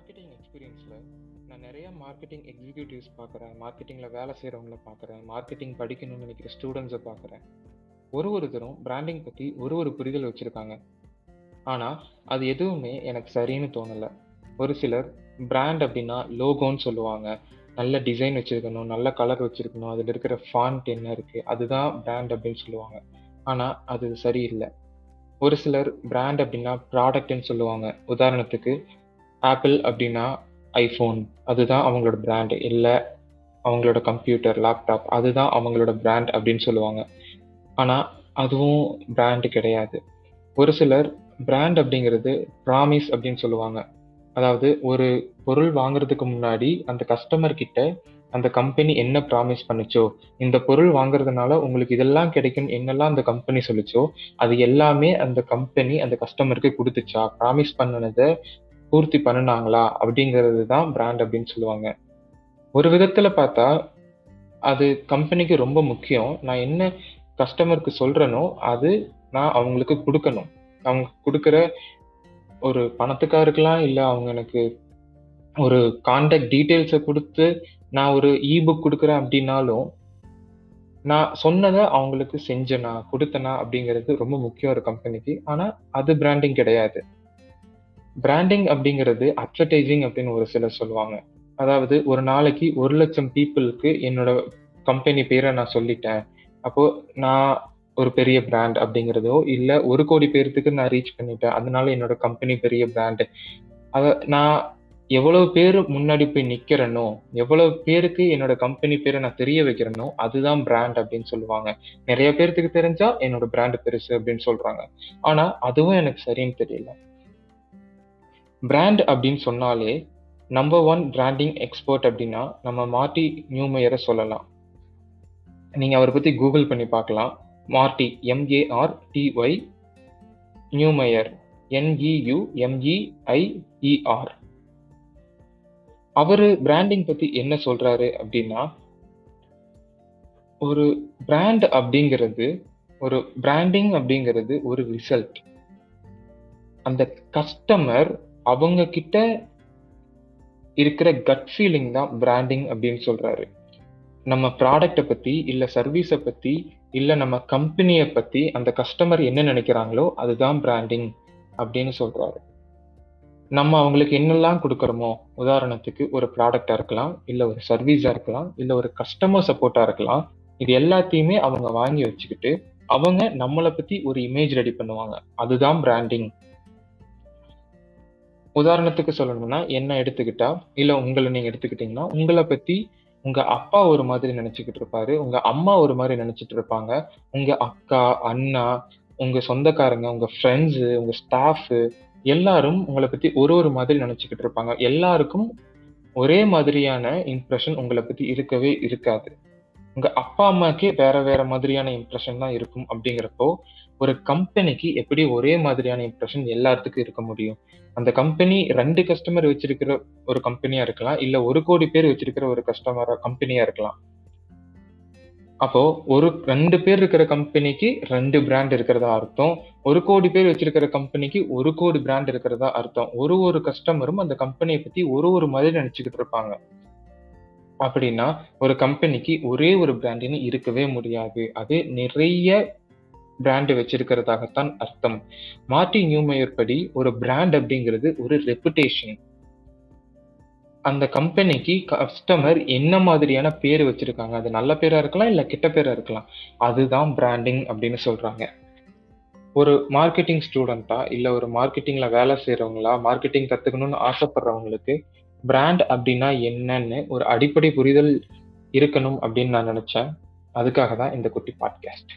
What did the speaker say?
Marketing எக்ஸ்பீரியன்ஸில் நான் நிறையா மார்க்கெட்டிங் எக்ஸிக்யூட்டிவ்ஸ் பார்க்குறேன் மார்க்கெட்டிங்கில் வேலை செய்கிறவங்கள பார்க்குறேன் மார்க்கெட்டிங் படிக்கணும்னு நினைக்கிற ஸ்டூடெண்ட்ஸை பார்க்குறேன். ஒரு ஒருத்தரும் பிராண்டிங் பற்றி ஒரு ஒரு புரிதல் வச்சுருக்காங்க. ஆனால் அது எதுவுமே எனக்கு சரின்னு தோணலை. ஒரு சிலர் பிராண்ட் அப்படின்னா லோகோன்னு சொல்லுவாங்க. நல்ல டிசைன் வச்சுருக்கணும் நல்ல கலர் வச்சுருக்கணும் அதில் இருக்கிற ஃபாண்ட் என்ன இருக்குது அதுதான் பிராண்ட் அப்படின்னு சொல்லுவாங்க. ஆனால் அது சரியில்லை. ஒரு சிலர் பிராண்ட் அப்படின்னா ப்ராடக்ட்னு சொல்லுவாங்க. உதாரணத்துக்கு ஆப்பிள் அப்படின்னா ஐஃபோன். அதுதான் அவங்களோட பிராண்ட் இல்லை அவங்களோட கம்ப்யூட்டர் லேப்டாப் அதுதான் அவங்களோட பிராண்ட் அப்படின்னு சொல்லுவாங்க. ஆனால் அதுவும் பிராண்டு கிடையாது. ஒரு சிலர் பிராண்ட் அப்படிங்கிறது ப்ராமிஸ் அப்படின்னு சொல்லுவாங்க. அதாவது ஒரு பொருள் வாங்குறதுக்கு முன்னாடி அந்த கஸ்டமர் கிட்ட அந்த கம்பெனி என்ன ப்ராமிஸ் பண்ணுச்சோ இந்த பொருள் வாங்குறதுனால உங்களுக்கு இதெல்லாம் கிடைக்கும் என்னெல்லாம் அந்த கம்பெனி சொல்லுச்சோ அது எல்லாமே அந்த கம்பெனி அந்த கஸ்டமருக்கு கொடுத்துச்சா? ப்ராமிஸ் பண்ணினதை பூர்த்தி பண்ணினாங்களா அப்படிங்கிறது தான் பிராண்ட் அப்படின்னு சொல்லுவாங்க. ஒரு விதத்தில் பார்த்தா அது கம்பெனிக்கு ரொம்ப முக்கியம். நான் என்ன கஸ்டமருக்கு சொல்கிறேனோ அது நான் அவங்களுக்கு கொடுக்கணும். அவங்க கொடுக்குற ஒரு பணத்துக்காக இருக்கலாம் இல்லை அவங்க எனக்கு ஒரு கான்டாக்ட் டீட்டெயில்ஸை கொடுத்து நான் ஒரு இபுக் கொடுக்குறேன் அப்படின்னாலும் நான் சொன்னதை அவங்களுக்கு செஞ்சேனா கொடுத்தனா அப்படிங்கிறது ரொம்ப முக்கியம் ஒரு கம்பெனிக்கு ஆனால் அது பிராண்டிங் கிடையாது. பிராண்டிங் அப்படிங்கிறது அட்வர்டைசிங் அப்படின்னு ஒரு சிலர் சொல்லுவாங்க. அதாவது ஒரு நாளைக்கு ஒரு லட்சம் பீப்புளுக்கு என்னோட கம்பெனி பேரை நான் சொல்லிட்டேன். அப்போ நான் ஒரு பெரிய பிராண்ட் அப்படிங்கிறதோ இல்லை ஒரு கோடி பேர்த்துக்கு நான் ரீச் பண்ணிட்டேன். அதனால என்னோட கம்பெனி பெரிய பிராண்டு அதை நான் எவ்வளவு பேர் முன்னாடி போய் நிக்கிறேனோ எவ்வளவு பேருக்கு என்னோட கம்பெனி பேரை நான் தெரிய வைக்கிறேனோ அதுதான் பிராண்ட் அப்படின்னு சொல்லுவாங்க. நிறைய பேர்த்துக்கு தெரிஞ்சா என்னோட பிராண்ட் பெருசு அப்படின்னு சொல்றாங்க. ஆனா அதுவும் எனக்கு சரின்னு தெரியல. பிராண்ட் அப்படின்னு சொன்னாலே நம்பர் ஒன் பிராண்டிங் எக்ஸ்பர்ட் அப்படின்னா நம்ம மார்ட்டி நியூமேயரை சொல்லலாம். நீங்கள் அவரை பற்றி கூகுள் பண்ணி பார்க்கலாம். Marty M A R T Y Neumeier N E U M E I E R our branding பற்றி என்ன சொல்கிறாரு அப்படின்னா ஒரு பிராண்ட் அப்படிங்கிறது ஒரு பிராண்டிங் அப்படிங்கிறது ஒரு ரிசல்ட் அந்த கஸ்டமர் அவங்க கிட்ட இருக்கிற கட் ஃபீலிங் தான் பிராண்டிங் அப்படின்னு சொல்றாரு. நம்ம ப்ராடக்டை பத்தி இல்ல சர்வீஸை பத்தி இல்ல நம்ம கம்பெனியை பத்தி அந்த கஸ்டமர் என்ன நினைக்கிறாங்களோ அதுதான் பிராண்டிங் அப்படின்னு சொல்றாரு. நம்ம அவங்களுக்கு என்னெல்லாம் கொடுக்குறோமோ உதாரணத்துக்கு ஒரு ப்ராடக்டா இருக்கலாம் இல்ல ஒரு சர்வீஸா இருக்கலாம் இல்ல ஒரு கஸ்டமர் சப்போர்ட்டா இருக்கலாம் இது எல்லாத்தையுமே அவங்க வாங்கி வச்சுக்கிட்டு அவங்க நம்மளை பத்தி ஒரு இமேஜ் ரெடி பண்ணுவாங்க. அதுதான் பிராண்டிங் உதாரணத்துக்கு சொல்லணும்னா என்ன எடுத்துக்கிட்டா இல்ல உங்களை நீங்க எடுத்துக்கிட்டீங்கன்னா உங்களை பத்தி உங்க அப்பா ஒரு மாதிரி நினைச்சுக்கிட்டு இருப்பாரு உங்க அம்மா ஒரு மாதிரி நினைச்சிட்டு இருப்பாங்க. உங்க அக்கா அண்ணா உங்க சொந்தக்காரங்க உங்க ஃப்ரெண்ட்ஸு உங்க ஸ்டாஃப் எல்லாரும் உங்களை பத்தி ஒரு ஒரு மாதிரி நினைச்சுக்கிட்டு இருப்பாங்க. எல்லாருக்கும் ஒரே மாதிரியான இம்ப்ரெஷன் உங்களை பத்தி இருக்கவே இருக்காது. உங்க அப்பா அம்மாக்கே வேற வேற மாதிரியான இம்ப்ரெஷன் தான் இருக்கும் அப்படிங்கிறப்போ ஒரு கம்பெனிக்கு எப்படி ஒரே மாதிரியான இம்ப்ரெஷன் எல்லாத்துக்கும் இருக்க முடியும்? அந்த கம்பெனி ரெண்டு கஸ்டமர் வச்சிருக்கிற ஒரு கம்பெனியா இருக்கலாம் இல்ல ஒரு கோடி பேர் வச்சிருக்கிற ஒரு கஸ்டமர் கம்பெனியா இருக்கலாம். அப்போ ஒரு ரெண்டு பேர் இருக்கிற கம்பெனிக்கு ரெண்டு பிராண்ட் இருக்கிறதா அர்த்தம்? ஒரு கோடி பேர் வச்சிருக்கிற கம்பெனிக்கு ஒரு கோடி பிராண்ட் இருக்கிறதா அர்த்தம்? ஒரு ஒரு கஸ்டமரும் அந்த கம்பெனியை பத்தி ஒரு ஒரு மாதிரி நினைச்சுக்கிட்டு இருப்பாங்க. அப்படின்னா ஒரு கம்பெனிக்கு ஒரே ஒரு பிராண்டுன்னு இருக்கவே முடியாது. அது நிறைய பிராண்ட் வச்சிருக்கிறதாகத்தான் அர்த்தம். மார்டி நியூமேயர் படி ஒரு பிராண்ட் அப்படிங்கிறது ஒரு ரெப்புடேஷன் அந்த கம்பெனிக்கு கஸ்டமர் என்ன மாதிரியான பேர் வச்சிருக்காங்க? அது நல்ல பேரா இருக்கலாம் இல்ல கிட்ட பேரா இருக்கலாம். அதுதான் பிராண்டிங் அப்படின்னு சொல்றாங்க. ஒரு மார்க்கெட்டிங் ஸ்டூடெண்ட்டா இல்ல ஒரு மார்க்கெட்டிங்ல வேலை செய்யறவங்களா மார்க்கெட்டிங் கத்துக்கணும்னு ஆசைப்படுறவங்களுக்கு பிராண்ட் அப்படின்னா என்னன்னு ஒரு அடிப்படை புரிதல் இருக்கணும் அப்படின்னு நான் நினைச்சேன். அதுக்காக தான் இந்த குட்டி பாட்காஸ்ட்